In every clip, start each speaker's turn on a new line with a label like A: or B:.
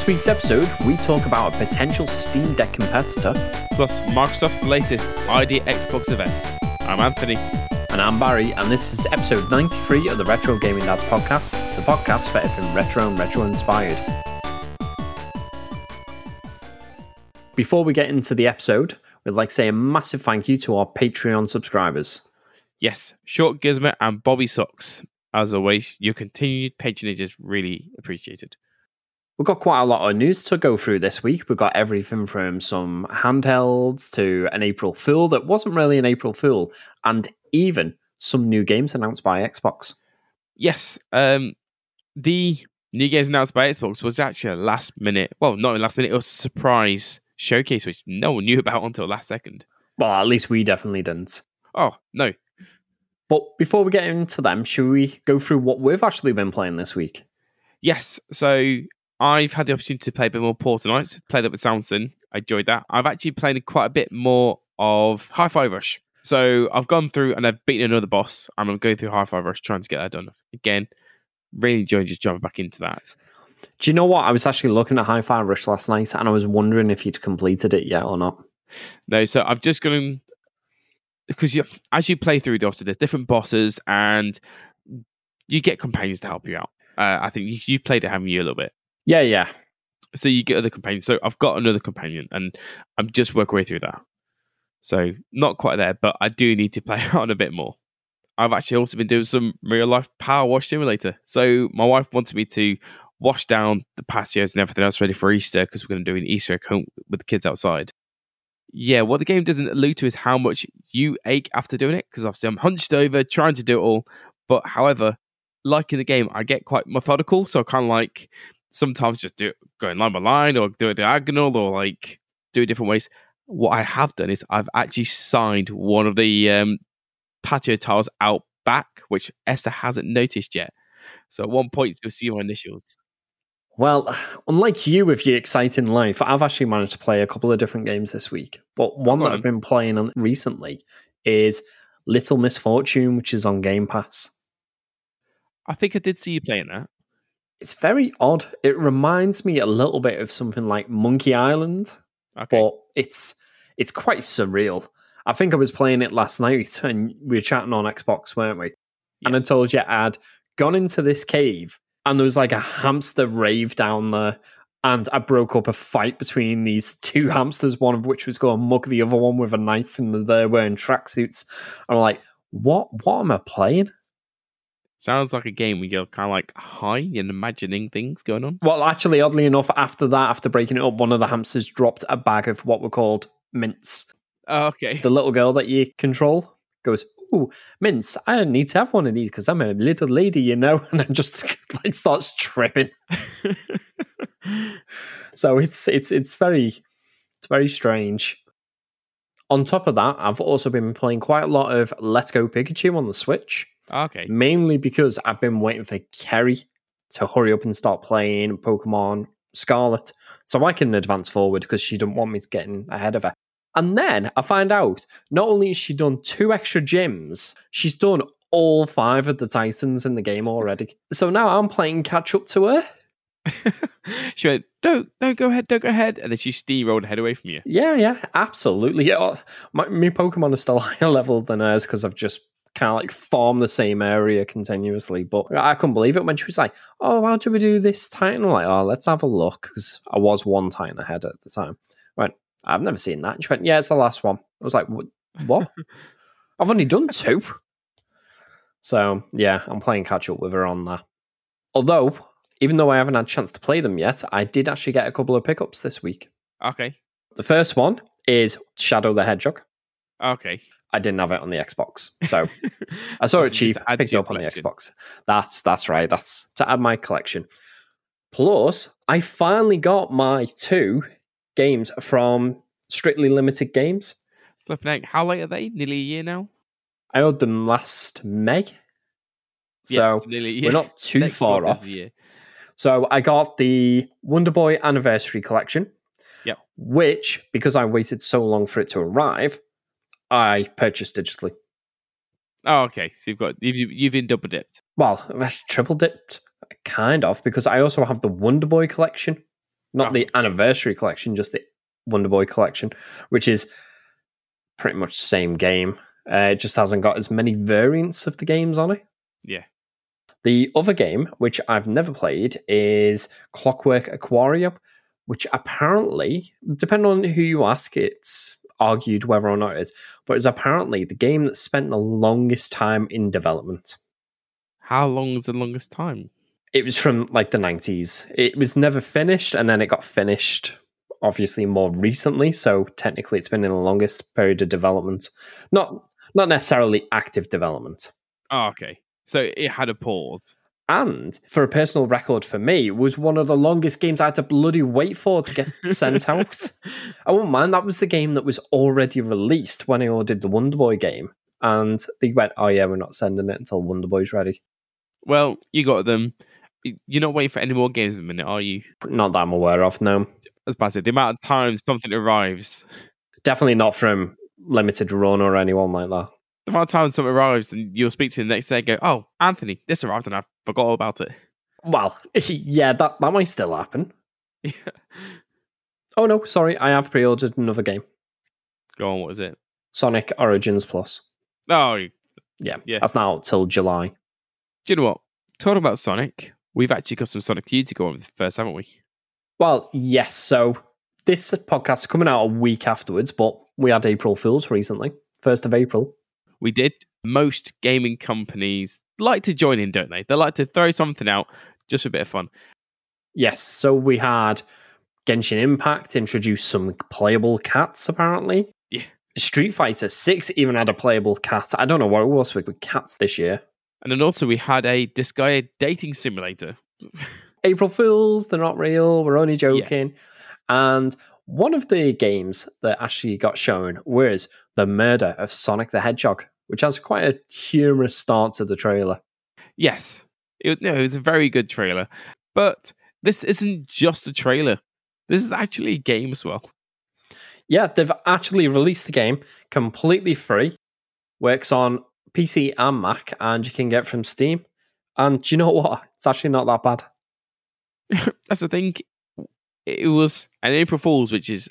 A: this week's episode, we talk about a potential Steam Deck competitor,
B: plus Microsoft's latest ID Xbox event. I'm Anthony.
A: And I'm Barry, and this is episode 93 of the Retro Gaming Dads podcast, the podcast for everything retro and retro inspired. Before we get into the episode, we'd like to say a massive thank you to our Patreon subscribers.
B: Yes, Short Gizmo and Bobby Socks. As always, your continued patronage is really appreciated.
A: We've got quite a lot of news to go through this week. We've got everything from some handhelds to an April Fool that wasn't really an April Fool, and even some new games announced by Xbox.
B: Yes, um, the new games announced by Xbox was actually a last minute, well, not a last minute, it was a surprise showcase, which no one knew about until last second.
A: Well, at least we definitely didn't.
B: Oh, no.
A: But before we get into them, should we go through what we've actually been playing this week?
B: Yes. So I've had the opportunity to play a bit more Portal Knights, played that with Samson. I enjoyed that. I've actually played quite a bit more of Hi-Fi Rush. So I've gone through and I've beaten another boss. I'm going through Hi-Fi Rush trying to get that done. Again, really enjoying just jumping back into that.
A: Do you know what? I was actually looking at Hi-Fi Rush last night and I was wondering if you'd completed it yet or not.
B: No, so I've just gone because you, as you play through the obviously there's different bosses and you get companions to help you out. Uh, I think you, you played it, haven't you, a little bit?
A: Yeah, yeah.
B: So you get other companions. So I've got another companion, and I'm just working way through that. So not quite there, but I do need to play on a bit more. I've actually also been doing some real life power wash simulator. So my wife wanted me to wash down the patios and everything else ready for Easter because we're going to do an Easter egg hunt with the kids outside. Yeah, what the game doesn't allude to is how much you ache after doing it because obviously I'm hunched over trying to do it all. But however, like in the game, I get quite methodical. So I kind of like sometimes just do it going line by line or do it diagonal or like do it different ways. What I have done is I've actually signed one of the um, patio tiles out back, which Esther hasn't noticed yet. So at one point, you'll see my initials.
A: Well, unlike you with your exciting life, I've actually managed to play a couple of different games this week. But one that I've been playing recently is Little Misfortune, which is on Game Pass.
B: I think I did see you playing that.
A: It's very odd. It reminds me a little bit of something like Monkey Island, okay. but it's it's quite surreal. I think I was playing it last night and we were chatting on Xbox, weren't we? Yes. And I told you I'd gone into this cave and there was like a hamster rave down there. And I broke up a fight between these two hamsters, one of which was going to mug the other one with a knife, and they're wearing tracksuits. I'm like, what? What am I playing?
B: Sounds like a game where you're kind of like high and imagining things going on.
A: Well, actually, oddly enough, after that, after breaking it up, one of the hamsters dropped a bag of what were called mints.
B: Oh, okay.
A: The little girl that you control goes, "Ooh, mints! I need to have one of these because I'm a little lady, you know." And then just like starts tripping. so it's it's it's very it's very strange. On top of that, I've also been playing quite a lot of Let's Go Pikachu on the Switch.
B: Okay.
A: Mainly because I've been waiting for Kerry to hurry up and start playing Pokemon Scarlet so I can advance forward because she didn't want me to get in ahead of her. And then I find out not only has she done two extra gyms, she's done all five of the Titans in the game already. So now I'm playing catch up to her.
B: she went, "Don't, don't go ahead, don't go ahead," and then she steamrolled ahead away from you.
A: Yeah, yeah, absolutely. Yeah, my, my Pokemon are still higher level than hers because I've just kind of like farm the same area continuously. But I couldn't believe it when she was like, "Oh, how do we do this Titan?" I'm like, "Oh, let's have a look," because I was one Titan ahead at the time. I went, "I've never seen that." And she went, "Yeah, it's the last one." I was like, "What? I've only done two. So yeah, I'm playing catch up with her on that. Although, even though I haven't had a chance to play them yet, I did actually get a couple of pickups this week.
B: Okay.
A: The first one is Shadow the Hedgehog.
B: Okay.
A: I didn't have it on the Xbox, so I saw it cheap, picked it up collection. on the Xbox. That's that's right. That's to add my collection. Plus, I finally got my two games from Strictly Limited Games.
B: Flipping out. How late are they? Nearly a year now.
A: I ordered them last May, so yeah, we're not too far off. So I got the Wonder Boy Anniversary Collection.
B: Yeah.
A: Which, because I waited so long for it to arrive, I purchased digitally.
B: Oh, okay. So you've got you've you've been double dipped.
A: Well, that's triple dipped, kind of, because I also have the Wonder Boy collection. not
B: Oh.
A: the anniversary collection, just the Wonder Boy collection, which is pretty much the same game. Uh, it just hasn't got as many variants of the games on it.
B: Yeah.
A: The other game, which I've never played, is Clockwork Aquarium, which apparently, depending on who you ask, it's argued whether or not it is, but it's apparently the game that spent the longest time in development.
B: How long is the longest time?
A: It was from like the 90s. It was never finished, and then it got finished obviously more recently. So technically, it's been in the longest period of development. Not not necessarily active development.
B: Oh, okay. So it had a pause.
A: And for a personal record for me, was one of the longest games I had to bloody wait for to get sent out. I wouldn't mind. That was the game that was already released when I ordered the Wonder Boy game. And they went, oh, yeah, we're not sending it until Wonder Boy's ready.
B: Well, you got them. You're not waiting for any more games at the minute, are you?
A: Not that I'm aware of, no.
B: As I said, the amount of times something arrives,
A: Definitely not from Limited Run or anyone like that.
B: The amount of times something arrives, and you'll speak to him the next day and go, "Oh, Anthony, this arrived, and I forgot all about it."
A: Well, yeah, that, that might still happen. Oh, no, sorry. I have pre ordered another game
B: Go on, what is it?
A: Sonic Origins Plus.
B: Oh,
A: Yeah,
B: Yeah.
A: that's not out till July.
B: do you know what? Talking about Sonic, we've actually got some Sonic U to go on with first, haven't we?
A: Well, yes. So this podcast is coming out a week afterwards, but we had April Fools recently, 1st of April.
B: We did. Most gaming companies like to join in, don't they? They like to throw something out just for a bit of fun.
A: Yes, so we had Genshin Impact introduce some playable cats, apparently.
B: Yeah.
A: Street Fighter 6 even had a playable cat. I don't know what it was with cats this year.
B: And then also we had a Disgaea dating simulator.
A: April Fools, they're not real, we're only joking. And one of the games that actually got shown was the murder of Sonic the Hedgehog, which has quite a humorous start to the trailer.
B: Yes, it, no, it was a very good trailer. But this isn't just a trailer. This is actually a game as well.
A: Yeah, they've actually released the game completely free. Works on PC and Mac, and you can get it from Steam. And do you know what? It's actually not that bad.
B: That's the thing. It was an April Fool's, which is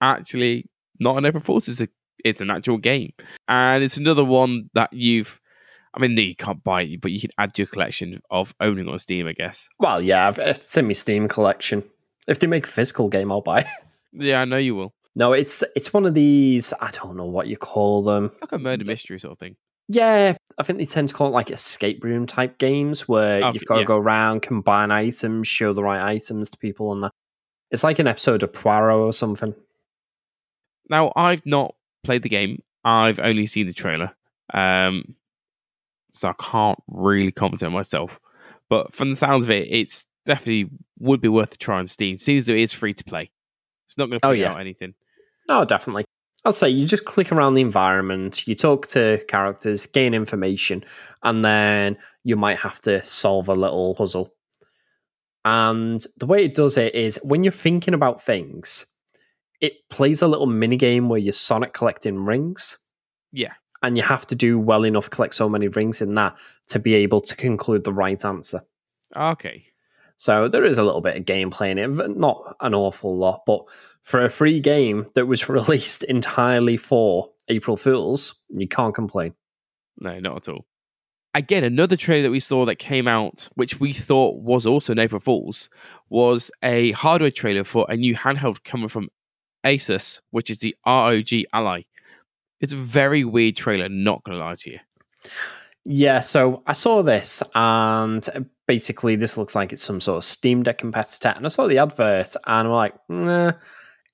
B: actually not an April Fool's. It's a it's an actual game, and it's another one that you've. I mean, no, you can't buy it, but you can add to your collection of owning on Steam, I guess.
A: Well, yeah, I've- it's in my Steam collection. If they make a physical game, I'll buy. it.
B: Yeah, I know you will.
A: no, it's it's one of these. I don't know what you call them.
B: Like a murder mystery sort of thing.
A: Yeah, I think they tend to call it like escape room type games where
B: Okay,
A: you've got to
B: yeah.
A: go around, combine items, show the right items to people, and that. It's like an episode of Poirot or something.
B: Now, I've not played the game. I've only seen the trailer. Um, so I can't really comment on myself. But from the sounds of it, it's definitely would be worth a try on Steam. Seems that it is free to play. It's not going to
A: Oh,
B: put
A: yeah.
B: out anything.
A: Oh, definitely. I'll say you just click around the environment, you talk to characters, gain information, and then you might have to solve a little puzzle. And the way it does it is when you're thinking about things, it plays a little mini game where you're Sonic collecting rings.
B: Yeah.
A: And you have to do well enough collect so many rings in that to be able to conclude the right answer.
B: Okay.
A: So there is a little bit of gameplay in it, but not an awful lot. But for a free game that was released entirely for April Fools, you can't complain.
B: No, not at all. Again, another trailer that we saw that came out, which we thought was also an April Fool's, was a hardware trailer for a new handheld coming from Asus, which is the ROG Ally. It's a very weird trailer, not gonna lie to you.
A: Yeah, so I saw this, and basically, this looks like it's some sort of Steam Deck competitor. And I saw the advert, and I'm like, nah,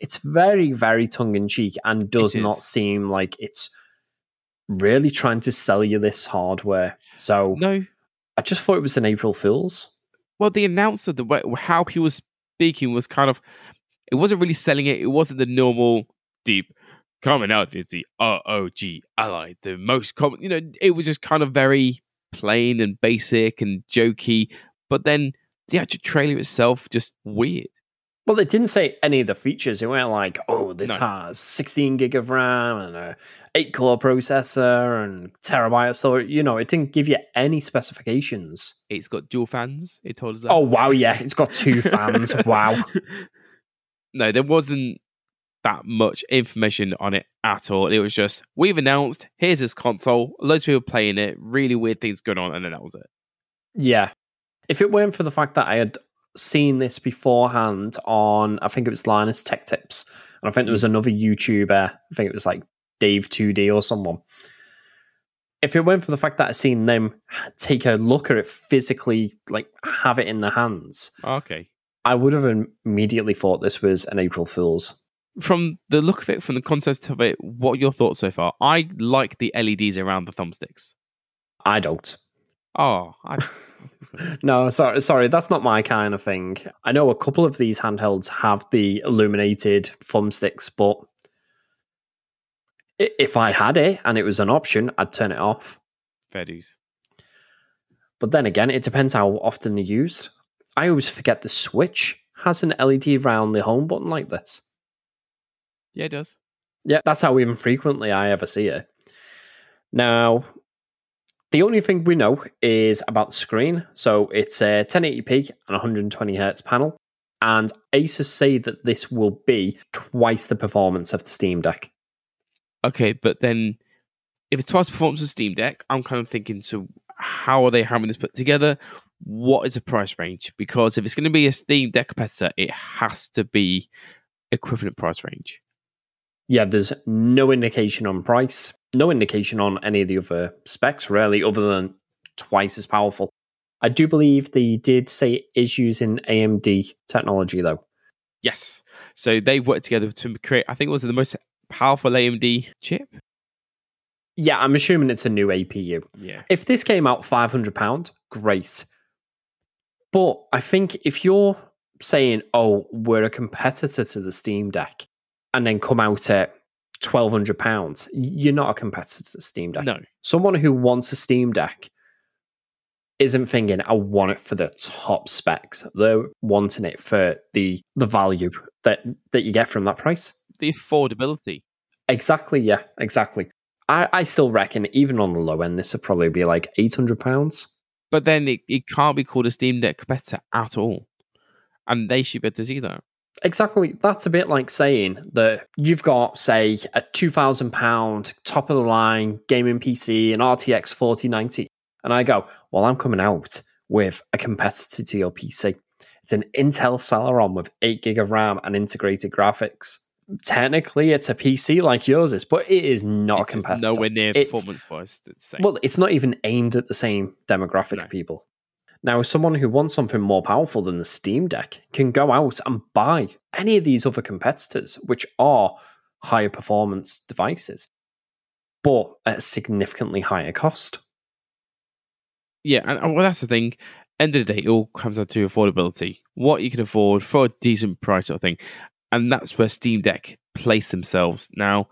A: it's very, very tongue in cheek, and does not seem like it's really trying to sell you this hardware. So
B: No,
A: I just thought it was an April Fool's.
B: well, the announcer, the way how he was speaking was kind of, it wasn't really selling it. It wasn't the normal deep coming out. It's the ROG Ally, the most common. You know, it was just kind of very plain and basic and jokey. But then the actual trailer itself just weird.
A: Well, it didn't say any of the features. It went like, oh, this
B: No.
A: has 16 gig of RAM and a 8 core processor and terabyte of storage. You know, it didn't give you any specifications.
B: It's got dual fans. It told us that.
A: Oh, wow. Yeah. It's got two fans. wow.
B: no, there wasn't that much information on it at all. It was just we've announced here's this console, loads of people playing it, really weird things going on, and then that was it.
A: Yeah. If it weren't for the fact that I had seen this beforehand on, I think it was Linus Tech Tips, and I think there was mm. another YouTuber, I think it was like Dave2D or someone. If it weren't for the fact that I'd seen them take a look at it physically, like have it in their hands,
B: Okay.
A: I would have immediately thought this was an April Fool's.
B: From the look of it, from the concept of it, what are your thoughts so far? I like the LEDs around the thumbsticks.
A: I don't.
B: Oh, I,
A: No, sorry, sorry, that's not my kind of thing. I know a couple of these handhelds have the illuminated thumbsticks, but if I had it and it was an option, I'd turn it off.
B: fair dues.
A: But then again, it depends how often they're used. I always forget the Switch has an LED around the home button like this.
B: Yeah, it does.
A: Yeah, that's how infrequently I ever see it. Now, the only thing we know is about the screen. So it's a 1080p and 120 hertz panel. And Asus say that this will be twice the performance of the Steam Deck.
B: Okay, but then if it's twice the performance of Steam Deck, I'm kind of thinking, so how are they having this put together? What is the price range? Because if it's going to be a Steam Deck competitor, it has to be equivalent price range.
A: Yeah, there's no indication on price, no indication on any of the other specs, really, other than twice as powerful. I do believe they did say it is using AMD technology, though.
B: Yes. So they worked together to create, I think it was the most powerful AMD chip.
A: Yeah, I'm assuming it's a new APU.
B: Yeah.
A: If this came out £500, great. But I think if you're saying, oh, we're a competitor to the Steam Deck, and then come out at £1,200, you're not a competitor to Steam Deck.
B: No.
A: Someone who wants a Steam Deck isn't thinking, I want it for the top specs. They're wanting it for the the value that, that you get from that price.
B: The affordability.
A: Exactly, yeah, exactly. I, I still reckon, even on the low end, this would probably be like £800.
B: But then it, it can't be called a Steam Deck competitor at all. And they should be able to see that.
A: Exactly. That's a bit like saying that you've got, say, a £2,000 top of the line gaming PC, an RTX 4090. And I go, well, I'm coming out with a competitor to your PC. It's an Intel Celeron with 8 gig of RAM and integrated graphics. Technically, it's a PC like yours is, but it is not
B: It's
A: a competitor.
B: nowhere near performance wise. It's the same.
A: Well, it's not even aimed at the same demographic
B: No.
A: of people. Now, someone who wants something more powerful than the Steam Deck can go out and buy any of these other competitors, which are higher performance devices, but at a significantly higher cost.
B: yeah, and, well, that's the thing. End of the day, it all comes down to affordability. What you can afford for a decent price, sort of thing, and that's where Steam Deck place themselves now.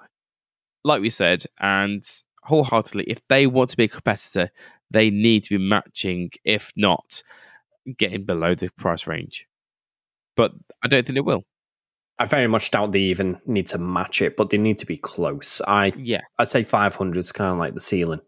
B: Like we said, and wholeheartedly, if they want to be a competitor, they need to be matching, if not getting below the price range. But I don't think they will.
A: I very much doubt they even need to match it, but they need to be close. I
B: Yeah.
A: I'd say 500 is kind of like the ceiling.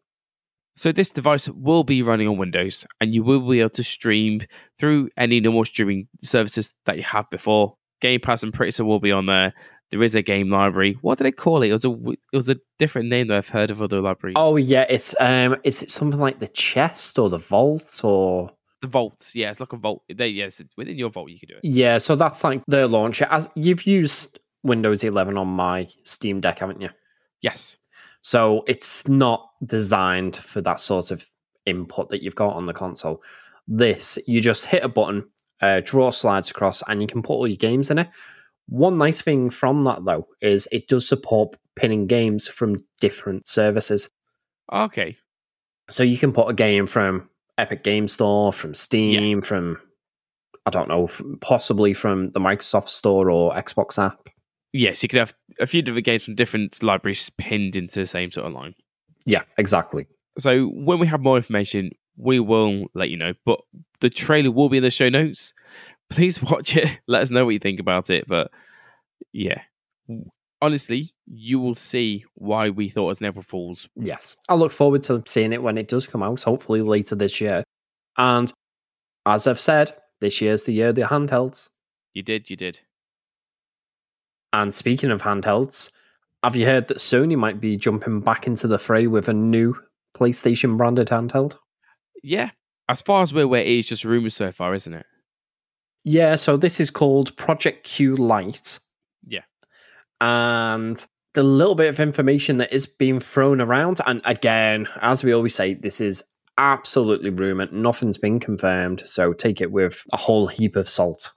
B: So this device will be running on Windows, and you will be able to stream through any normal streaming services that you have before. Game Pass and Pritzer will be on there. There is a game library. What do they call it? It was a it was a different name that I've heard of other libraries.
A: Oh yeah, it's um, is it something like the chest or the vault or
B: the Vault. Yeah, it's like a vault. They yes, it's within your vault you can do it.
A: Yeah, so that's like the launcher. As you've used Windows 11 on my Steam Deck, haven't you?
B: Yes.
A: So it's not designed for that sort of input that you've got on the console. This, you just hit a button, uh, draw slides across, and you can put all your games in it. One nice thing from that, though, is it does support pinning games from different services.
B: Okay.
A: So you can put a game from Epic Game Store, from Steam, from I don't know, from, possibly from the Microsoft Store or Xbox app.
B: Yes, you could have a few different games from different libraries pinned into the same sort of line.
A: Yeah, exactly.
B: So when we have more information, we will let you know. But the trailer will be in the show notes. Please watch it. Let us know what you think about it. But yeah, honestly, you will see why we thought it was an April Fool's.
A: Yes. I look forward to seeing it when it does come out, hopefully later this year. And as I've said, this year's the year of the handhelds.
B: You did, you did.
A: And speaking of handhelds, have you heard that Sony might be jumping back into the fray with a new PlayStation branded handheld?
B: Yeah. As far as we're aware, it is just rumors so far, isn't it?
A: Yeah, so this is called Project Q Light.
B: Yeah.
A: And the little bit of information that is being thrown around, and again, as we always say, this is absolutely rumored. Nothing's been confirmed, so take it with a whole heap of salt.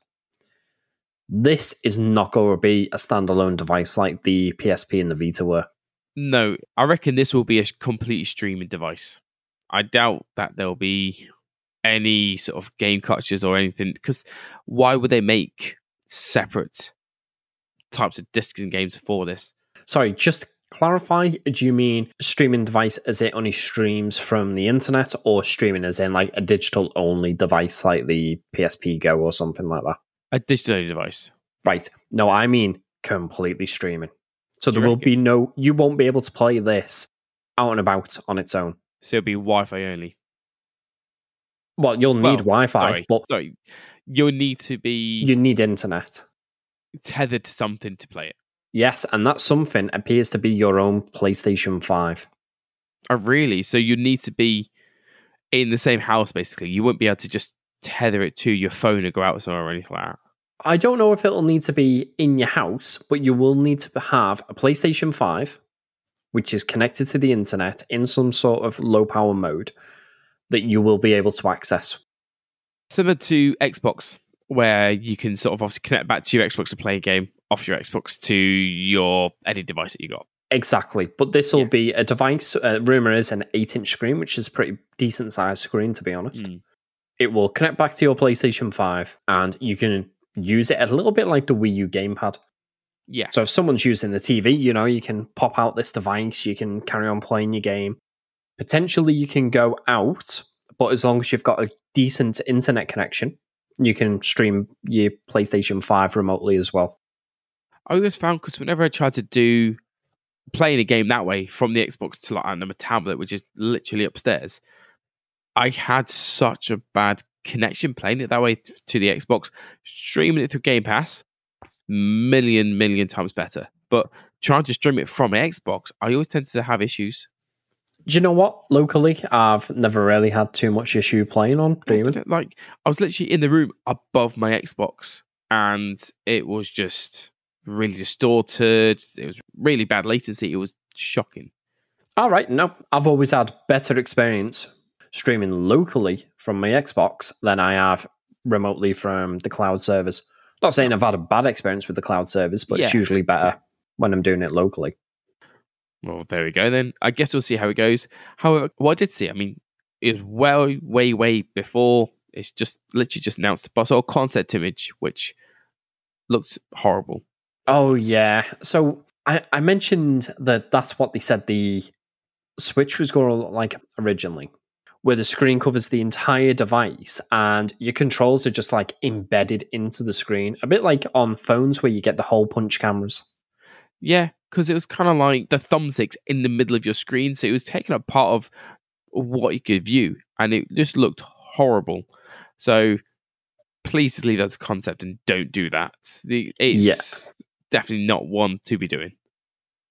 A: This is not going to be a standalone device like the PSP and the Vita were.
B: No, I reckon this will be a complete streaming device. I doubt that there'll be any sort of game cartridges or anything because why would they make separate types of discs and games for this?
A: Sorry, just clarify. Do you mean streaming device as it only streams from the internet, or streaming as in like a digital only device like the PSP Go or something like that?
B: A digital only device.
A: Right. No, I mean completely streaming. So there will be no. You won't be able to play this out and about on its own.
B: So it'll be Wi-Fi only.
A: Well, you'll need
B: Well,
A: Wi-Fi,
B: Sorry,
A: but
B: sorry. You'll need to be
A: you need internet.
B: tethered to something to play it.
A: Yes, and that something appears to be your own PlayStation Five.
B: Oh, really? So you need to be in the same house, basically. You won't be able to just tether it to your phone and go out somewhere or anything like that.
A: I don't know if it'll need to be in your house, but you will need to have a PlayStation 5, which is connected to the internet in some sort of low power mode that you will be able to access.
B: Similar to Xbox, where you can sort of obviously connect back to your Xbox to play a game off your Xbox to your any device that you got.
A: Exactly. But this will
B: Yeah.
A: be a device, uh, rumor is an 8 inch screen, which is a pretty decent sized screen, to be honest.
B: Mm.
A: It will connect back to your PlayStation 5 and you can use it a little bit like the Wii U gamepad.
B: Yeah.
A: So if someone's using the TV, you know, you can pop out this device, you can carry on playing your game. Potentially you can go out, but as long as you've got a decent internet connection, you can stream your PlayStation 5 remotely as well.
B: I always found because whenever I tried to do playing a game that way from the Xbox to like don't a tablet, which is literally upstairs, I had such a bad connection playing it that way to the Xbox. Streaming it through Game Pass, million million times better. But trying to stream it from Xbox, I always tend to have issues.
A: Do you know what? Locally, I've never really had too much issue playing on streaming.
B: Like I was literally in the room above my Xbox, and it was just really distorted. It was really bad latency. It was shocking.
A: All right, no, I've always had better experience streaming locally from my Xbox than I have remotely from the cloud servers. Not saying I've had a bad experience with the cloud servers, but it's usually better when I'm doing it locally.
B: Well, there we go then. I guess we'll see how it goes. However, what I did see, I mean, it was well, way, way before. It's just literally just announced the sort of concept image, which looked horrible.
A: Oh yeah. So I, I mentioned that that's what they said the Switch was going to look like originally, where the screen covers the entire device and your controls are just like embedded into the screen, a bit like on phones where you get the hole punch cameras.
B: Yeah, because it was kind of like the thumbsticks in the middle of your screen, so it was taking up part of what you could view, and it just looked horrible. So please just leave that as a concept and don't do that. It's
A: Yeah.
B: definitely not one to be doing.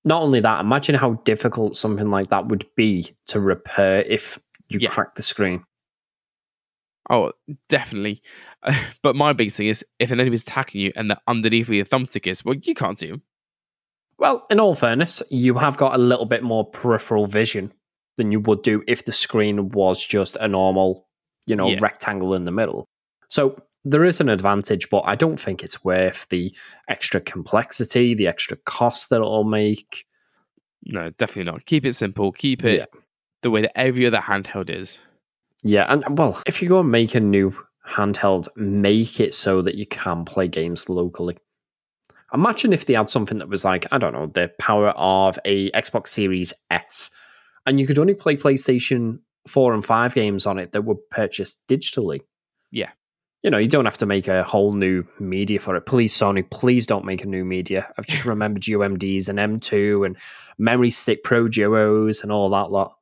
A: Not only that, imagine how difficult something like that would be to repair if you
B: Yeah.
A: crack the screen.
B: Oh, definitely. but my biggest thing is if an enemy's attacking you and the underneath where your thumbstick is, well, you can't see them.
A: Well, in all fairness, you have got a little bit more peripheral vision than you would do if the screen was just a normal, you know,
B: Yeah.
A: rectangle in the middle. So there is an advantage, but I don't think it's worth the extra complexity, the extra cost that it'll make.
B: No, definitely not. Keep it simple. Keep it
A: Yeah.
B: the way that every other handheld is.
A: Yeah, and well, if you go and make a new handheld, make it so that you can play games locally. Imagine if they had something that was like, I don't know, the power of a Xbox Series S, and you could only play PlayStation 4 and 5 games on it that were purchased digitally.
B: Yeah.
A: you know, you don't have to make a whole new media for it. Please, Sony, please don't make a new media. I've just remembered UMDs and M2 and memory stick pro duos and all that lot.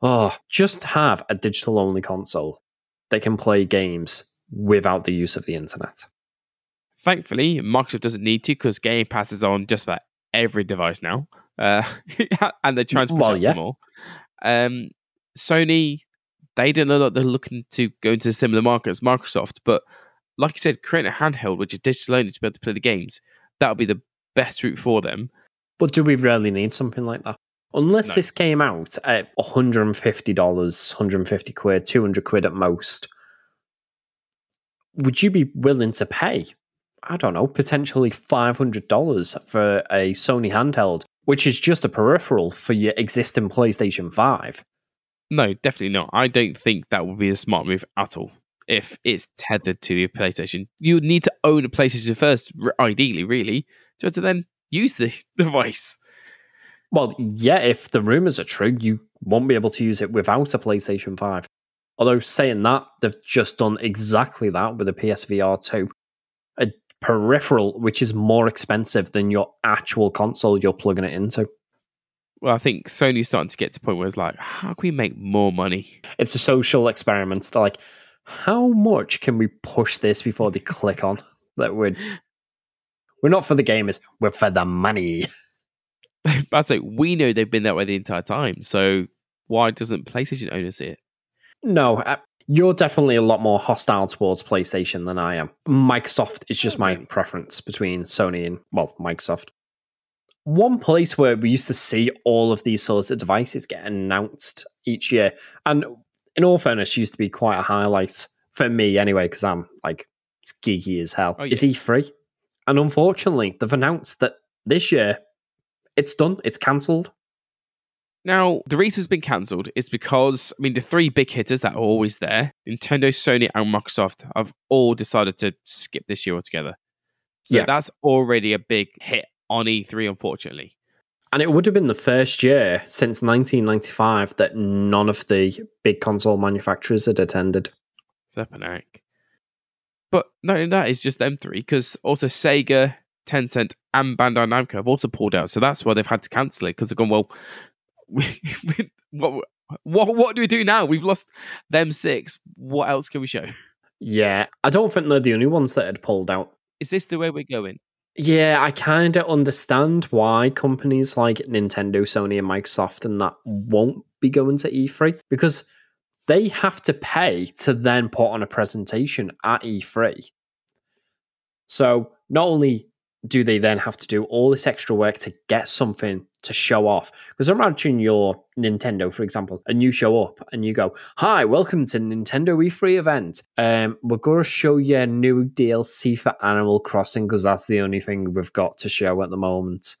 A: Oh, just have a digital only console that can play games without the use of the internet.
B: Thankfully, Microsoft doesn't need to because Game Pass is on just about every device now, uh, and they're trying to protect
A: Well, yeah.
B: them all. Um, Sony, they don't know that they're looking to go into a similar market as Microsoft, but like you said, creating a handheld which is digital only to be able to play the games, that would be the best route for them.
A: But do we really need something like that? Unless
B: No.
A: this came out at $150, 150 quid, 200 quid at most, would you be willing to pay, I don't know, potentially $500 for a Sony handheld, which is just a peripheral for your existing PlayStation 5?
B: No, definitely not. I don't think that would be a smart move at all. If it's tethered to your PlayStation, you would need to own a PlayStation first, ideally, really, to, to then use the device.
A: Well, yeah, if the rumors are true, you won't be able to use it without a PlayStation 5. Although, saying that, they've just done exactly that with a PSVR 2. Peripheral which is more expensive than your actual console you're plugging it into.
B: Well, I think Sony's starting to get to the point where it's like, how can we make more money?
A: It's a social experiment. They're like, how much can we push this before they click on that we're, we're not for the gamers, we're for the money.
B: I say we know they've been that way the entire time. So why doesn't PlayStation owners see it?
A: No, you're definitely a lot more hostile towards PlayStation than I am. Microsoft is just my preference between Sony and, well, Microsoft. One place where we used to see all of these sorts of devices get announced each year, and in all fairness, used to be quite a highlight for me anyway, because I'm like geeky as hell,
B: Oh,
A: is
B: yeah.
A: E3. And unfortunately, they've announced that this year it's done, it's cancelled.
B: Now, the reason it's been cancelled is because, I mean, the three big hitters that are always there, Nintendo, Sony, and Microsoft, have all decided to skip this year altogether. So
A: Yeah.
B: that's already a big hit on E3, unfortunately.
A: And it would have been the first year since 1995 that none of the big console manufacturers had attended.
B: Flippin' heck. But not only that, it's just them three, because also Sega, Tencent, and Bandai Namco have also pulled out. So that's why they've had to cancel it, because they've gone, well, what, what, what do we do now? We've lost them six. What else can we show?
A: Yeah, I don't think they're the only ones that had pulled out.
B: Is this the way we're going?
A: Yeah, I kind of understand why companies like Nintendo, Sony, and Microsoft and that won't be going to E3 because they have to pay to then put on a presentation at E3. So not only do they then have to do all this extra work to get something to show off, because imagine you're Nintendo, for example, and you show up and you go, "Hi, welcome to Nintendo E3 event. Um, we're going to show you a new DLC for Animal Crossing because that's the only thing we've got to show at the moment."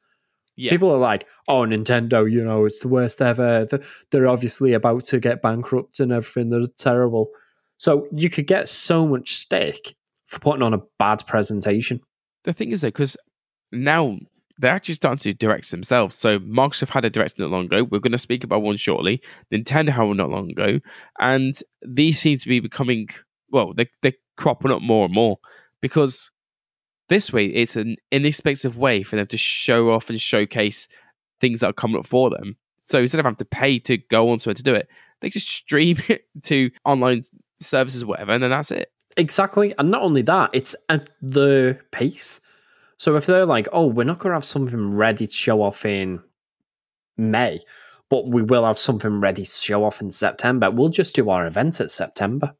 B: Yeah.
A: People are like, "Oh, Nintendo, you know, it's the worst ever. They're obviously about to get bankrupt and everything. They're terrible." So you could get so much stick for putting on a bad presentation.
B: The thing is though, because now they're actually starting to direct themselves. So Microsoft had a direct not long ago. We're going to speak about one shortly. Nintendo had one not long ago, and these seem to be becoming well. They they're cropping up more and more because this way it's an inexpensive way for them to show off and showcase things that are coming up for them. So instead of having to pay to go on somewhere to do it, they just stream it to online services, whatever, and then that's it.
A: Exactly. And not only that, it's at the pace. So if they're like, oh, we're not going to have something ready to show off in May, but we will have something ready to show off in September, we'll just do our event at September.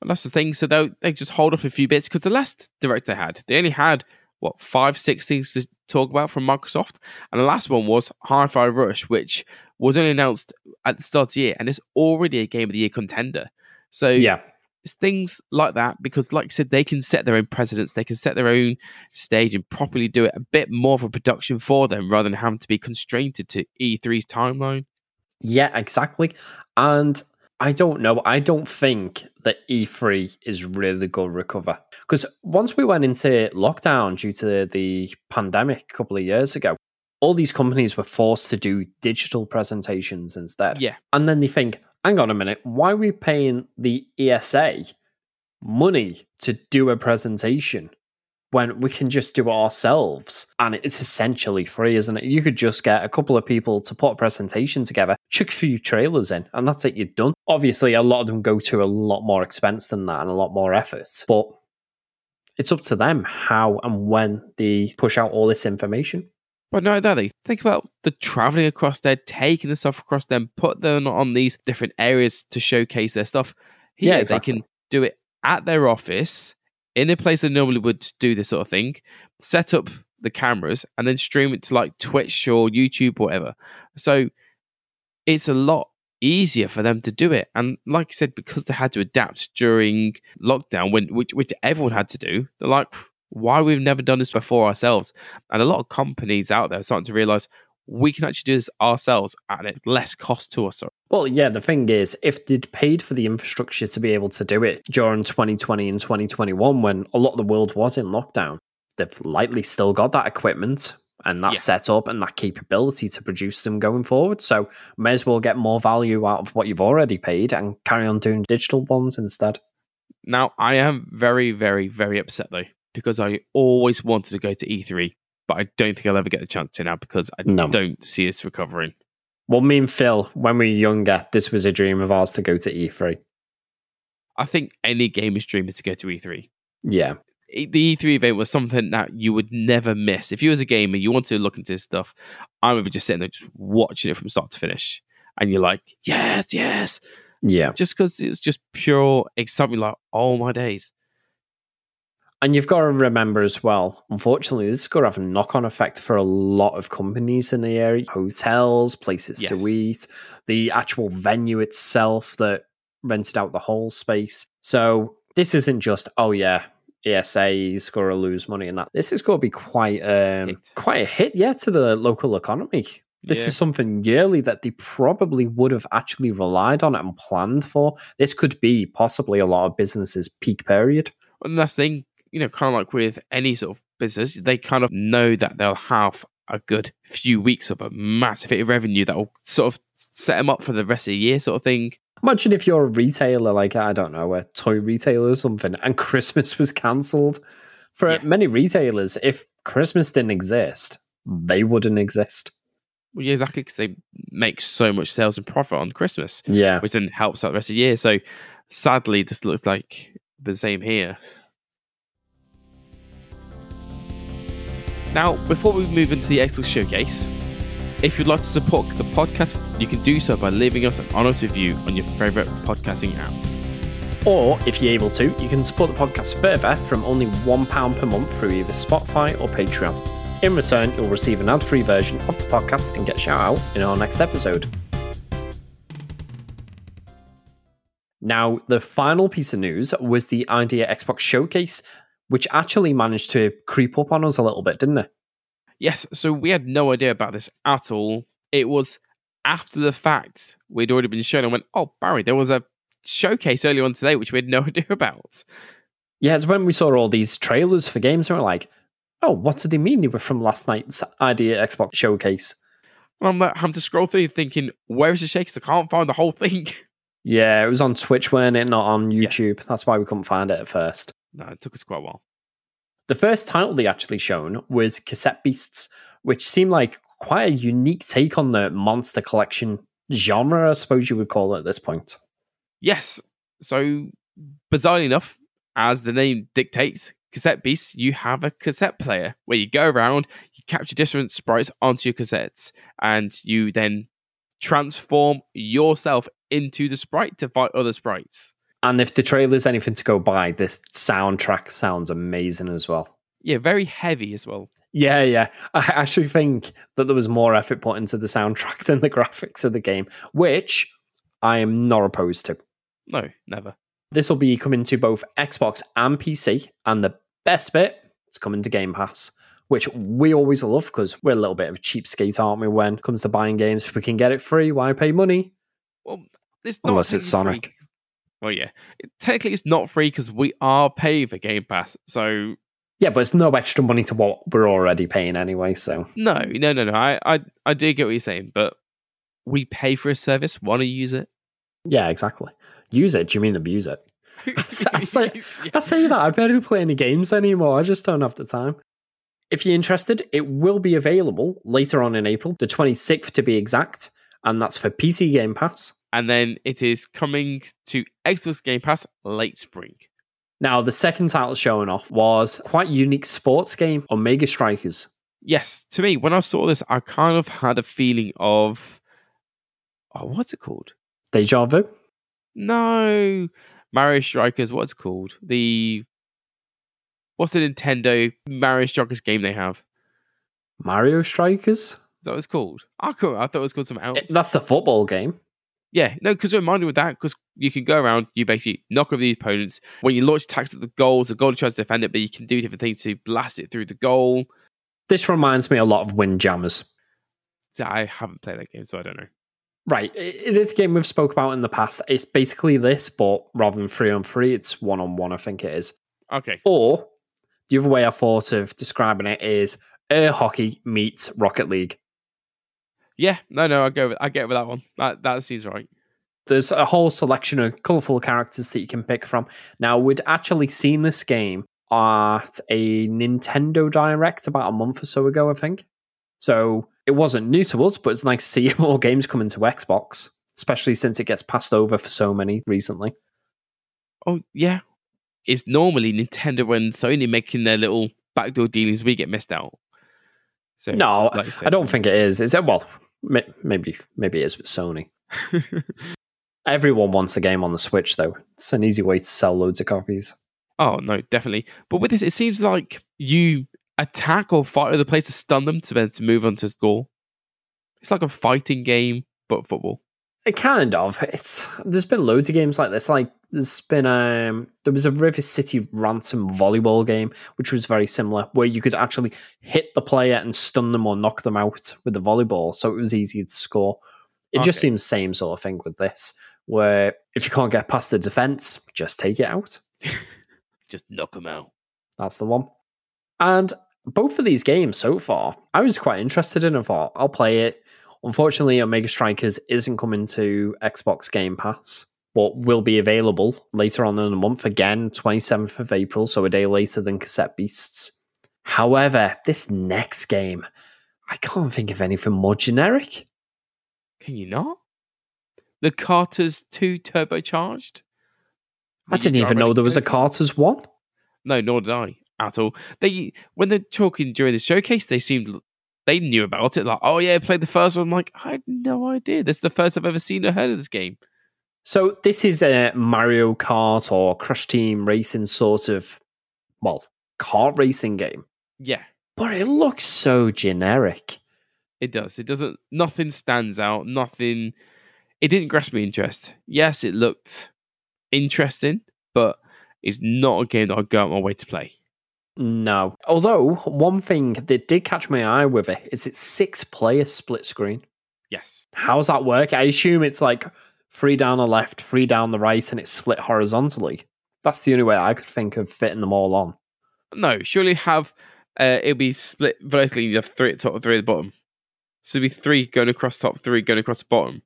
B: And that's the thing. So they'll they just hold off a few bits because the last direct they had, they only had what five, six things to talk about from Microsoft, and the last one was Hi-Fi Rush, which was only announced at the start of the year, and it's already a Game of the Year contender. So
A: Yeah.
B: It's things like that because, like I said, they can set their own precedents, they can set their own stage and properly do it a bit more of a production for them rather than having to be constrained to E3's timeline.
A: Yeah, exactly. And I don't know. I don't think that E3 is really going to recover. Because once we went into lockdown due to the pandemic a couple of years ago, all these companies were forced to do digital presentations instead.
B: Yeah.
A: And then they think, hang on a minute, why are we paying the ESA money to do a presentation when we can just do it ourselves and it's essentially free, isn't it? You could just get a couple of people to put a presentation together, chuck a few trailers in, and that's it, you're done. Obviously, a lot of them go to a lot more expense than that and a lot more effort, but it's up to them how and when they push out all this information.
B: But no, that they think about the traveling across there, taking the stuff across them, put them on these different areas to showcase their stuff. Here,
A: Yeah, exactly.
B: They can do it at their office in a place they normally would do this sort of thing, set up the cameras, and then stream it to like Twitch or YouTube or whatever. So it's a lot easier for them to do it. And like I said, because they had to adapt during lockdown, when which which everyone had to do, they're like, why we've never done this before ourselves? And a lot of companies out there are starting to realize we can actually do this ourselves at a less cost to us.
A: Well, yeah, the thing is, if they'd paid for the infrastructure to be able to do it during 2020 and 2021, when a lot of the world was in lockdown, they've likely still got that equipment and that
B: Yeah.
A: setup and that capability to produce them going forward. So, may as well get more value out of what you've already paid and carry on doing digital ones instead.
B: Now, I am very, very, very upset though, because I always wanted to go to E3, but I don't think I'll ever get the chance to now because I
A: No.
B: don't see this recovering.
A: Well, me and Phil, when we were younger, this was a dream of ours to go to E E3.
B: I think any gamer's dream is to go to E3.
A: Yeah.
B: The E3 event was something that you would never miss. If you was a gamer, you wanted to look into this stuff, I remember just sitting there just watching it from start to finish. And you're like, yes, yes.
A: Yeah.
B: Just because it was just pure excitement, like, oh my days.
A: And you've got to remember as well, unfortunately, this is going to have a knock on effect for a lot of companies in the area hotels, places to eat, the actual venue itself that rented out the whole space. So this isn't just, oh, yeah, ESA is going to lose money in that. This is going to be quite, um,
B: Hit.
A: quite a hit, yeah, to the local economy. This
B: Yeah.
A: is something yearly that they probably would have actually relied on and planned for. This could be possibly a lot of businesses' peak period.
B: And that's the thing, you know, kind of like with any sort of business, they kind of know that they'll have a good few weeks of a massive hit of revenue that will sort of set them up for the rest of the year, sort of thing.
A: Imagine if you're a retailer, like I don't know, a toy retailer or something, and Christmas was cancelled. For
B: Yeah.
A: many retailers, if Christmas didn't exist, they wouldn't exist.
B: Well, yeah, exactly, because they make so much sales and profit on Christmas,
A: Yeah.
B: which then helps out the rest of the year. So sadly, this looks like the same here. Now, before we move into the Xbox showcase, if you'd like to support the podcast, you can do so by leaving us an honest review on your favorite podcasting app.
A: Or if you're able to, you can support the podcast further from only £1 per month through either Spotify or Patreon. In return, you'll receive an ad free version of the podcast and get shout out in our next episode. Now, the final piece of news was the ID@Xbox Showcase, which actually managed to creep up on us a little bit, didn't it?
B: Yes, so we had no idea about this at all. It was after the fact we'd already been shown and went, oh, Barry, there was a showcase earlier on today which we had no idea about.
A: Yeah, it's when we saw all these trailers for games and we're like, oh, what did they mean they were from last night's ID@Xbox Showcase?
B: And I'm like, having to scroll through thinking, where is the showcase? I can't find the whole thing.
A: Yeah, it was on Twitch, weren't it? Not on YouTube. That's why we couldn't find it at first.
B: No, it took us quite a while.
A: The first title they actually shown was Cassette Beasts, which seemed like quite a unique take on the monster collection genre, I suppose you would call it at this point.
B: Yes, so bizarrely enough, as the name dictates, Cassette Beasts, you have a cassette player where you go around, you capture different sprites onto your cassettes, and you then transform yourself into the sprite to fight other sprites.
A: And if the trailer's anything to go by, this soundtrack sounds amazing as well.
B: Yeah, very heavy as well.
A: Yeah, yeah. I actually think that there was more effort put into the soundtrack than the graphics of the game, which I am not opposed to.
B: No, never.
A: This will be coming to both Xbox and PC, and the best bit is coming to Game Pass, which we always love because we're a little bit of a cheapskate, aren't we? When it comes to buying games, if we can get it free, why pay money?
B: Well, it's not
A: Unless it's Sonic.
B: free. Well, yeah, It- technically it's not free because we are paying for Game Pass. So
A: Yeah, but it's no extra money to what we're already paying anyway. So
B: no, no, no, no. I, I, I do get what you're saying, but we pay for a service, want to use it.
A: yeah, exactly. Use it. Do you mean abuse it? I say, I say that I barely play any games anymore. I just don't have the time. If you're interested, it will be available later on in April, the 26th to be exact, and that's for PC Game Pass.
B: And then it is coming to Xbox Game Pass late spring.
A: Now, the second title showing off was quite unique sports game, Omega Strikers.
B: Yes, to me, when I saw this, I kind of had a feeling of, oh, what's it called?
A: Deja Vu?
B: No, Mario Strikers. What's it called? The what's the Nintendo Mario Strikers game they have?
A: Mario Strikers?
B: Is that what it's called? I, could, I thought it was called something else.
A: It- that's the football game.
B: Yeah, no, because reminded of that because you can go around, you basically knock over the opponents. When you launch attacks at the goals, the goalie tries to defend it, but you can do different things to blast it through the goal.
A: This reminds me a lot of Windjammers.
B: So I haven't played that game, so I don't know.
A: Right. It is a game we've spoke about in the past. It's basically this, but rather than three on three, it's one on one, I think it is.
B: Okay.
A: Or the other way I thought of describing it is air hockey meets Rocket League.
B: Yeah, no, no, I go. With, I get with that one. That that seems right.
A: There's a whole selection of colourful characters that you can pick from. Now, we'd actually seen this game at a Nintendo Direct about a month or so ago, I think. So it wasn't new to us, but it's nice to see more games coming to Xbox, especially since it gets passed over for so many recently.
B: Oh yeah, it's normally Nintendo and Sony making their little backdoor dealings. We get missed out. So
A: No,
B: like said-
A: I don't think it is. Is it? Uh, well, maybe maybe it is with Sony. Everyone wants the game on the Switch, though. It's an easy way to sell loads of copies.
B: oh no, definitely. But with this, it seems like you attack or fight other players to stun them to then to move on to score. It's like a fighting game, but football.
A: It kind of. It's there's been loads of games like this. Like there's been um there was a River City Ransom volleyball game which was very similar, where you could actually hit the player and stun them or knock them out with the volleyball, so it was easy to score. It just
B: Okay.
A: seems same sort of thing with this, where if you can't get past the defense, just take it out.
B: Just knock them out.
A: That's the one. And both of these games so far, I was quite interested in. I thought I'll play it. Unfortunately, Omega Strikers isn't coming to Xbox Game Pass, but will be available later on in the month again, 27th of April, so a day later than Cassette Beasts. However, this next game, I can't think of anything more generic.
B: Can you not? The Karters two turbocharged.
A: I didn't even know there was a Karters one.
B: No, nor did I at all. They when they're talking during the showcase, they seemed they knew about it. Like, oh yeah, played the first one. I'm like, I had no idea. This is the first I've ever seen or heard of this game.
A: So this is a Mario Kart or Crash Team Racing sort of, well, kart racing game.
B: Yeah,
A: But it looks so generic.
B: it does. It doesn't. Nothing stands out. Nothing. It didn't grasp me interest. Yes, it looked interesting, but it's not a game that I'd go out my way to play.
A: No. Although, one thing that did catch my eye with it is it's six player split screen.
B: Yes.
A: How's that work? I assume it's like three down the left, three down the right, and it's split horizontally. That's the only way I could think of fitting them all on.
B: No, surely have uh, it'll be split vertically. You have three at the top, three at the bottom. So it'll be three going across top, three going across the bottom.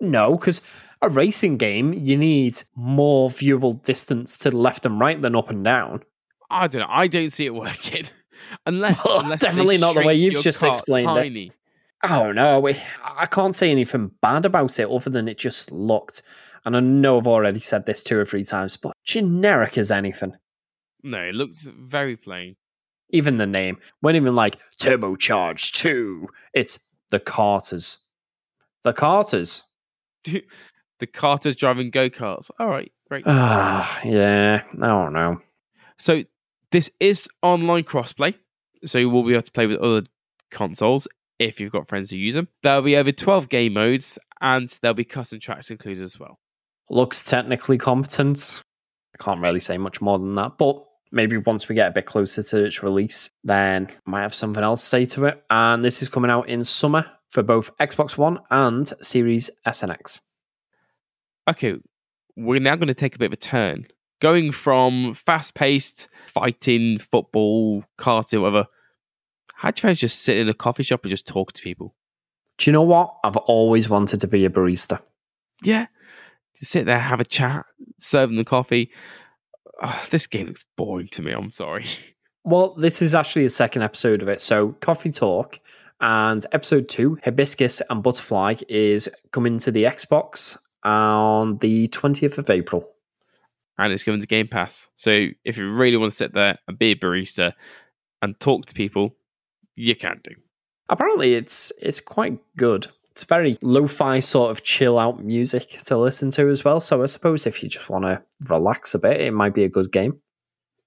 A: No, because a racing game, you need more viewable distance to the left and right than up and down.
B: I don't know. I don't see it working. unless,
A: Well,
B: unless
A: definitely not the way you've just explained it.
B: tiny.
A: I don't know. we- I can't say anything bad about it other than it just looked, and I know I've already said this two or three times, but generic as anything.
B: No, it looks very plain.
A: Even the name. When even like Turbocharged 2, it's the Karters. The Karters.
B: the Karters driving go karts. All right, great.
A: Ah, yeah. I don't know.
B: So this is online crossplay, so you will be able to play with other consoles if you've got friends who use them. There'll be over twelve game modes, and there'll be custom tracks included as well.
A: Looks technically competent. I can't really say much more than that, but maybe once we get a bit closer to its release, then I might have something else to say to it. And this is coming out in summer for both Xbox One and Series S and X.
B: Okay, we're now going to take a bit of a turn, going from fast-paced fighting, football, karting, whatever. How do you fancy just sit in a coffee shop and just talk to people?
A: Do you know what? I've always wanted to be a barista.
B: Yeah, just sit there, have a chat, serving the coffee. Ah, this game looks boring to me. I'm sorry.
A: Well, this is actually the second episode of it. So, Coffee Talk and episode two, Hibiscus and Butterfly, is coming to the Xbox on the 20th of April.
B: And it's given to Game Pass. So if you really want to sit there and be a barista and talk to people, you can do.
A: Apparently, it's it's quite good. It's very lo-fi sort of chill out music to listen to as well. So I suppose if you just want to relax a bit, it might be a good game.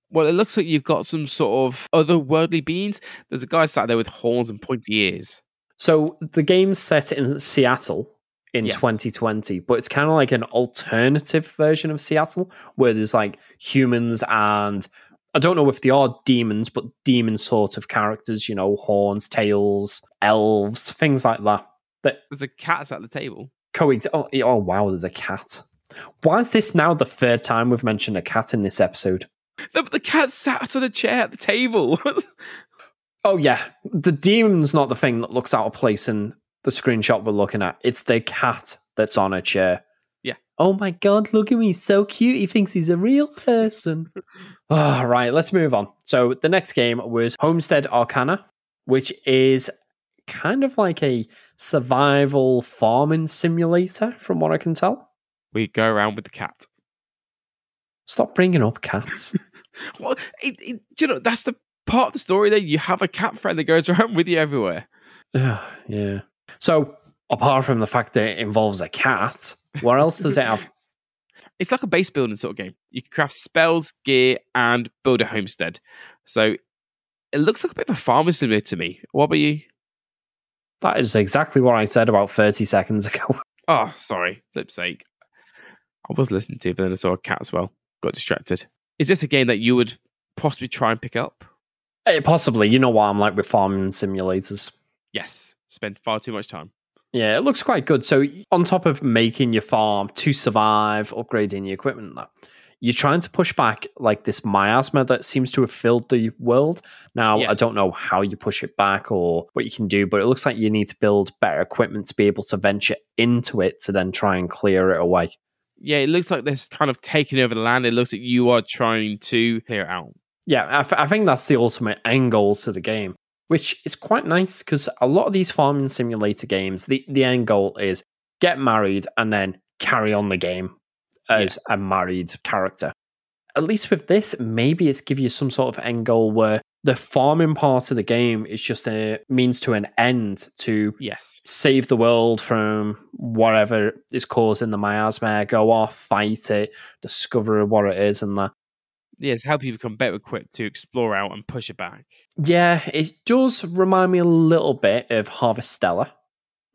B: Well, it looks like you've got some sort of otherworldly beings. There's a guy sat there with horns and pointy ears.
A: So the game's set in Seattle in
B: Yes.
A: 2020, but it's kind of like an alternative version of Seattle where there's like humans and I don't know if they are demons, but demon sort of characters, you know, horns, tails, elves, things like that. That
B: There's a cat at the table.
A: coexist. Oh, oh, wow, there's a cat. Why is this now the third time we've mentioned a cat in this episode?
B: But the cat sat on a chair at the table.
A: Oh, yeah. The demon's not the thing that looks out of place in the screenshot we're looking at. It's the cat that's on a chair.
B: Yeah.
A: Oh my god, look at me. He's so cute. He thinks he's a real person. All ah, right, let's move on. So the next game was Homestead Arcana, which is kind of like a survival farming simulator, from what I can tell.
B: we go around with the cat.
A: Stop bringing up cats.
B: Well, it, it, do you know, that's the part of the story that you have a cat friend that goes around with you everywhere.
A: Yeah. So, apart from the fact that it involves a cat, what else does it have?
B: It's like a base building sort of game. You can craft spells, gear, and build a homestead. So it looks like a bit of a farmer simulator to me. What about you?
A: That is exactly what I said about 30 seconds ago.
B: Oh, sorry. Flip sake. I was listening to, it, but then I saw a cat as well. Got distracted. Is this a game that you would possibly try and pick up?
A: Eh, possibly. You know what I'm like with farming simulators.
B: Yes. Spend far too much time.
A: Yeah, it looks quite good. So, on top of making your farm to survive, upgrading your equipment, you're trying to push back like this miasma that seems to have filled the world. Now,
B: Yeah.
A: I don't know how you push it back or what you can do, but it looks like you need to build better equipment to be able to venture into it to then try and clear it away.
B: Yeah, it looks like this kind of taking over the land. It looks like you are trying to clear it out.
A: Yeah, I, th- I think that's the ultimate end goal to the game, which is quite nice because a lot of these farming simulator games, the, the end goal is get married and then carry on the game as a married character. At least with this, maybe it's give you some sort of end goal where the farming part of the game is just a means to an end to
B: Yes.
A: save the world from whatever is causing the miasma, go off, fight it, discover what it is, and that.
B: Yes, help you become better equipped to explore out and push it back.
A: Yeah, it does remind me a little bit of Harvestella.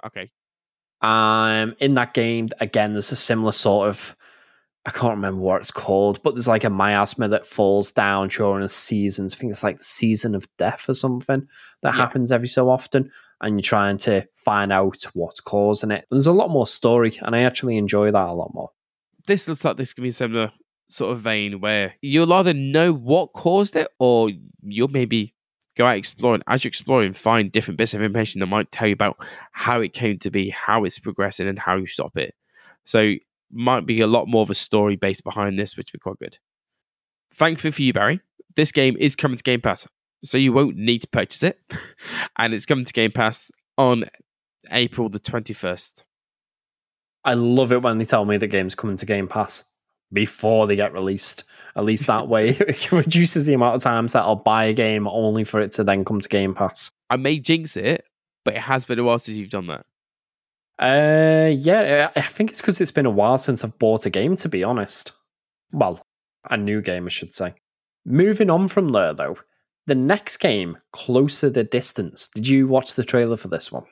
B: Okay.
A: Um, in that game, again, there's a similar sort of I can't remember what it's called, but there's like a miasma that falls down during the seasons. I think it's like the season of death or something that
B: Yeah.
A: happens every so often, and you're trying to find out what's causing it. There's a lot more story, and I actually enjoy that a lot more.
B: This looks like this could be similar sort of vein where you'll either know what caused it or you'll maybe go out exploring. As you're exploring, find different bits of information that might tell you about how it came to be, how it's progressing, and how you stop it. So might be a lot more of a story based behind this, which would be quite good. Thankfully for you, Barry, this game is coming to Game Pass, so you won't need to purchase it, and it's coming to Game Pass on April the twenty first.
A: I love it when they tell me the game's coming to Game Pass before they get released. At least that way, it reduces the amount of times that I'll buy a game only for it to then come to Game Pass.
B: I may jinx it, but it has been a while since you've done that.
A: Uh, yeah, I think it's because it's been a while since I've bought a game, to be honest. Well, a new game, I should say. Moving on from there, though, the next game, Closer the Distance. Did you watch the trailer for this one?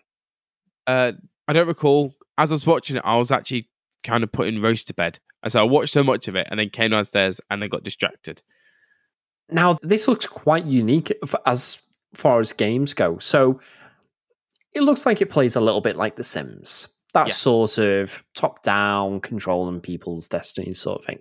B: Uh, I don't recall. As I was watching it, I was actually kind of putting Rose to bed. And so I watched so much of it and then came downstairs and then got distracted.
A: Now, this looks quite unique as far as games go. So, it looks like it plays a little bit like The Sims. That
B: Yeah.
A: sort of top down, controlling people's destiny sort of thing.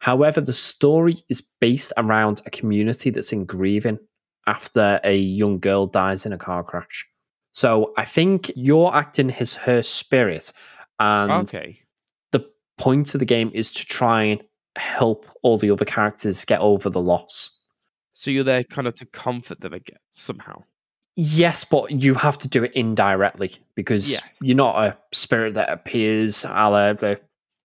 A: However, the story is based around a community that's in grieving after a young girl dies in a car crash. So, I think you're acting as her spirit. And
B: okay.
A: The point of the game is to try and help all the other characters get over the loss.
B: So you're there kind of to comfort them again somehow.
A: Yes, but you have to do it indirectly because
B: Yes.
A: you're not a spirit that appears a la the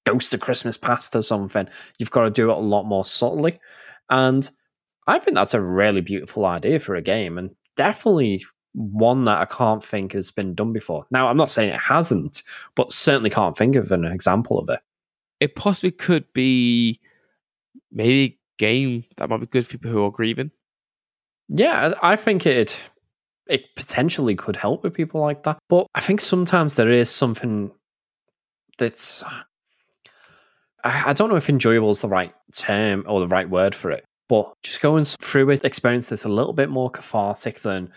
A: ghost of Christmas past or something. You've got to do it a lot more subtly. And I think that's a really beautiful idea for a game and definitely one that I can't think has been done before. Now, I'm not saying it hasn't, but certainly can't think of an example of it.
B: It possibly could be maybe a game that might be good for people who are grieving.
A: Yeah, I think it it potentially could help with people like that. But I think sometimes there is something that's I, I don't know if enjoyable is the right term or the right word for it. But just going through it, experience that's a little bit more cathartic than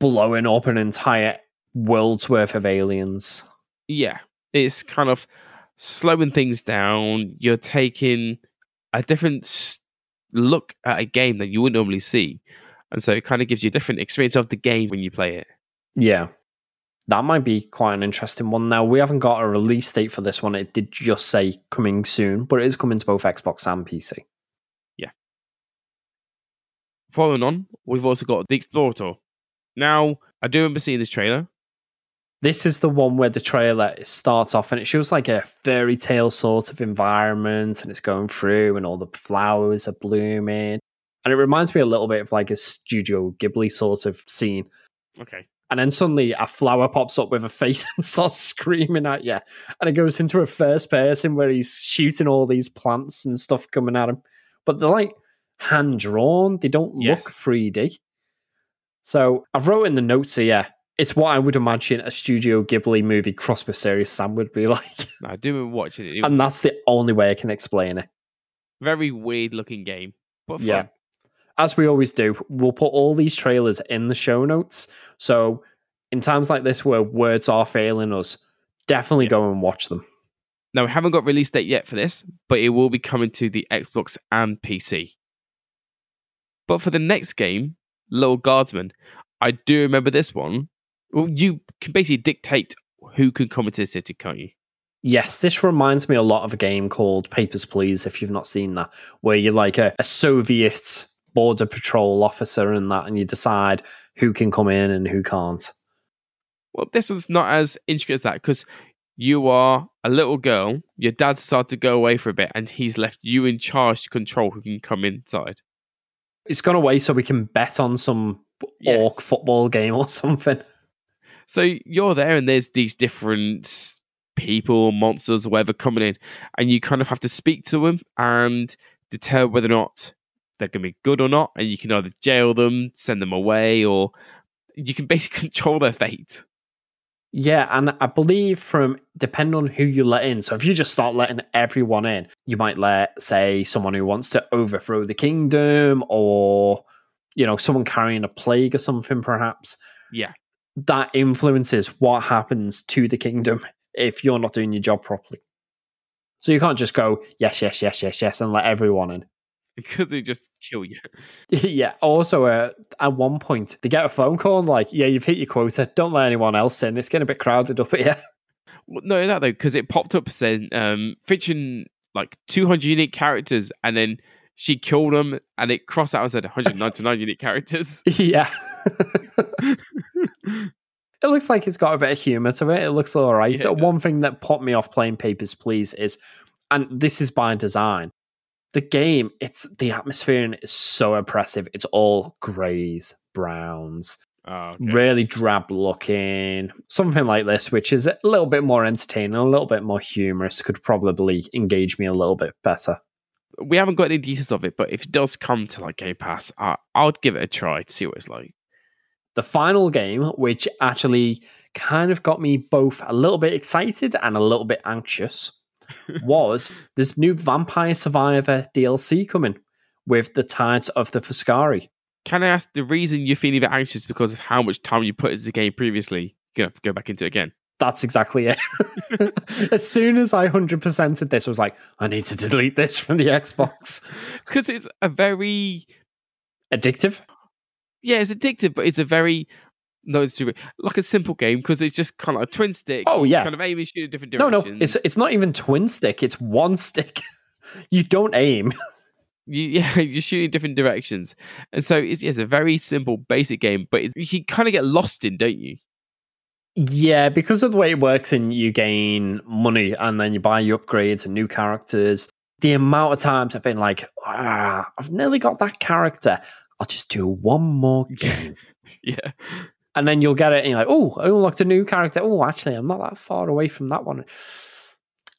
A: blowing up an entire world's worth of aliens.
B: Yeah, it's kind of slowing things down. You're taking a different look at a game that you wouldn't normally see. And so it kind of gives you a different experience of the game when you play it.
A: Yeah. That might be quite an interesting one. Now, we haven't got a release date for this one. It did just say coming soon, but it is coming to both Xbox and PC. Yeah.
B: Following on, we've also got the Explorator. Now, I do remember seeing this trailer.
A: This is the one where the trailer starts off and it shows like a fairy tale sort of environment and it's going through and all the flowers are blooming. And it reminds me a little bit of like a Studio Ghibli sort of scene.
B: Okay.
A: And then suddenly a flower pops up with a face and starts screaming at you. And it goes into a first person where he's shooting all these plants and stuff coming at him. But they're like hand drawn, they don't look 3D. So I've wrote in the notes here, it's what I would imagine a Studio Ghibli movie crossed with Serious Sam would be like.
B: I do remember watching it. It
A: and that's the only way I can explain it.
B: very weird looking game. But fun.
A: Yeah. As we always do, we'll put all these trailers in the show notes. So in times like this where words are failing us, definitely
B: Yeah.
A: go and watch them.
B: Now, we haven't got release date yet for this, but it will be coming to the Xbox and PC. But for the next game, Little Guardsman, I do remember this one. Well, you can basically dictate who can come into the city, can't you?
A: Yes, this reminds me a lot of a game called Papers, Please, if you've not seen that, where you're like a, a Soviet border patrol officer and that, and you decide who can come in and who can't.
B: Well, this one's not as intricate as that because you are a little girl. Your dad decided to go away for a bit, and he's left you in charge to control who can come inside.
A: It's gone away so we can bet on some
B: Yes.
A: orc football game or something.
B: So you're there, and there's these different people, monsters, whatever coming in, and you kind of have to speak to them and determine whether or not they're going to be good or not. And you can either jail them, send them away, or you can basically control their fate.
A: Yeah, and I believe from depending on who you let in. So if you just start letting everyone in, you might let, say, someone who wants to overthrow the kingdom, or you know, someone carrying a plague or something, perhaps.
B: Yeah.
A: That influences what happens to the kingdom if you're not doing your job properly. So you can't just go yes, yes, yes, yes, yes, and let everyone in.
B: Because they just kill you.
A: yeah. Also, uh, at one point, they get a phone call and like, "Yeah, you've hit your quota. Don't let anyone else in. It's getting a bit crowded up here."
B: Well, No, that though, because it popped up saying um, fiction like 200 unique characters, and then she killed them, and it crossed out and said 199 unique characters.
A: yeah. It looks like it's got a bit of humor to it. It looks all right.
B: Yeah,
A: One thing that put me off playing Papers, Please is, and this is by design, the game, it's the atmosphere in it is so oppressive. It's all greys, browns,
B: Oh, okay.
A: really drab looking. Something like this, which is a little bit more entertaining, a little bit more humorous, could probably engage me a little bit better.
B: we haven't got any details of it, but if it does come to like Game Pass, I, I would give it a try to see what it's like.
A: The final game, which actually kind of got me both a little bit excited and a little bit anxious, was this new Vampire Survivor DLC coming with the Tides of the Foscari.
B: Can I ask the reason you're feeling a bit anxious because of how much time you put into the game previously? You're gonna have to go back into it again.
A: That's exactly it. as soon as I 100%ed this, I was like, I need to delete this from the Xbox.
B: Because it's a very
A: Addictive?
B: Yeah, it's addictive, but it's a very no, it's stupid. Like a simple game because it's just kind of a twin stick.
A: Oh, yeah.
B: kind of aim and shoot in different directions.
A: no, no, it's it's not even twin stick, it's one stick. You don't aim.
B: You, yeah, you're shooting different directions, and so it's, it's a very simple, basic game. But it's, you kind of get lost in, don't you?
A: Yeah, because of the way it works, and you gain money, and then you buy your upgrades and new characters. The amount of times I've been like, ah, I've nearly got that character. I'll just do one more game.
B: yeah,
A: and then you'll get it, and you're like, oh, I unlocked a new character. Oh, actually, I'm not that far away from that one.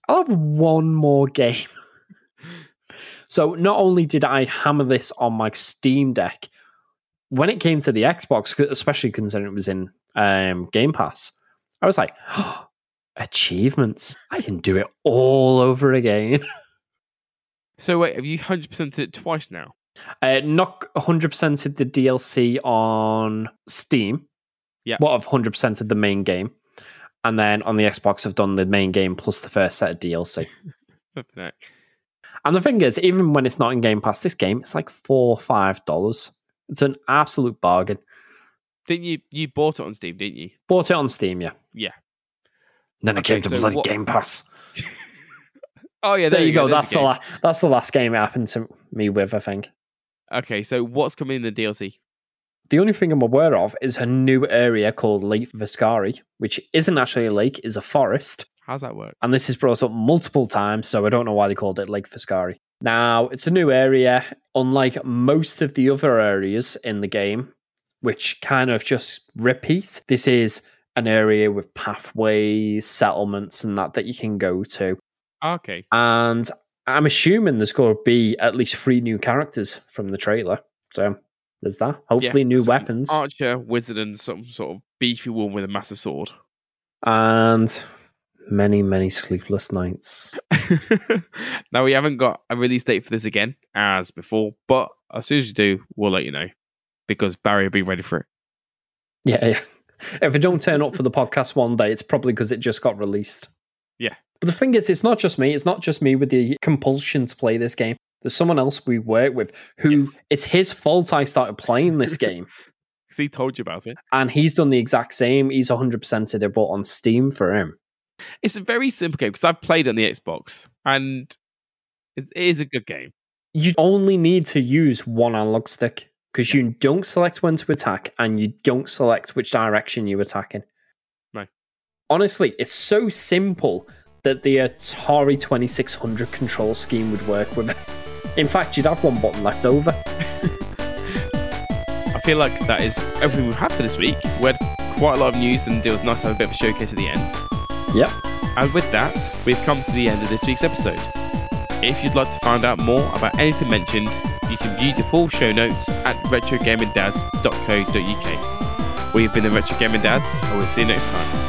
A: I'll have one more game. so not only did I hammer this on my Steam Deck, when it came to the Xbox, especially considering it was in um, Game Pass, I was like, oh, achievements. I can do it all over again.
B: so wait, have you 100%ed it twice now?
A: Uh, not 100%ed the DLC on Steam.
B: Yeah.
A: What I've 100%ed the main game. And then on the Xbox, I've done the main game plus the first set of DLC. and the thing is, even when it's not in Game Pass, this game it's like four or five dollars. It's an absolute bargain.
B: Didn't you? You bought it on Steam, didn't you?
A: Bought it on Steam, yeah.
B: Yeah.
A: Then okay, it came to so bloody what... Game Pass.
B: oh yeah,
A: there,
B: there
A: you go. go. That's the la- that's the last game it happened to me with. I think.
B: Okay, so what's coming in the DLC?
A: The only thing I'm aware of is a new area called Lake Foscari, which isn't actually a lake, is a forest.
B: How's that work?
A: And this is brought up multiple times, so I don't know why they called it Lake Foscari. Now, it's a new area, unlike most of the other areas in the game, which kind of just repeat. This is an area with pathways, settlements, and that that you can go to.
B: Okay.
A: And I'm assuming there's going to be at least three new characters from the trailer. So there's that. Hopefully, yeah, new weapons.
B: Archer, wizard, and some sort of beefy one with a massive sword.
A: And many, many sleepless nights.
B: now, we haven't got a release date for this again, as before, but as soon as we do, we'll let you know because Barry will be ready for it.
A: Yeah, yeah. If it don't turn up for the podcast one day, it's probably because it just got released.
B: Yeah.
A: But the thing is, it's not just me. It's not just me with the compulsion to play this game. There's someone else we work with who yes. it's his fault I started playing this game.
B: Because he told you about it.
A: And he's done the exact same. He's 100%ed it, but on Steam for him.
B: It's a very simple game because I've played on the Xbox and it is a good game.
A: You only need to use one analog stick because you don't select when to attack and you don't select which direction you're attacking. Honestly, it's so simple that the Atari 2600 control scheme would work with it. In fact, you'd have one button left over.
B: I feel like that is everything we have for this week. We had quite a lot of news, and it was nice to have a bit of a showcase at the end.
A: Yep.
B: And with that, we've come to the end of this week's episode. If you'd like to find out more about anything mentioned, you can view the full show notes at retrogamingdads.co.uk. We've been the Retro Gaming Dads, and we'll see you next time.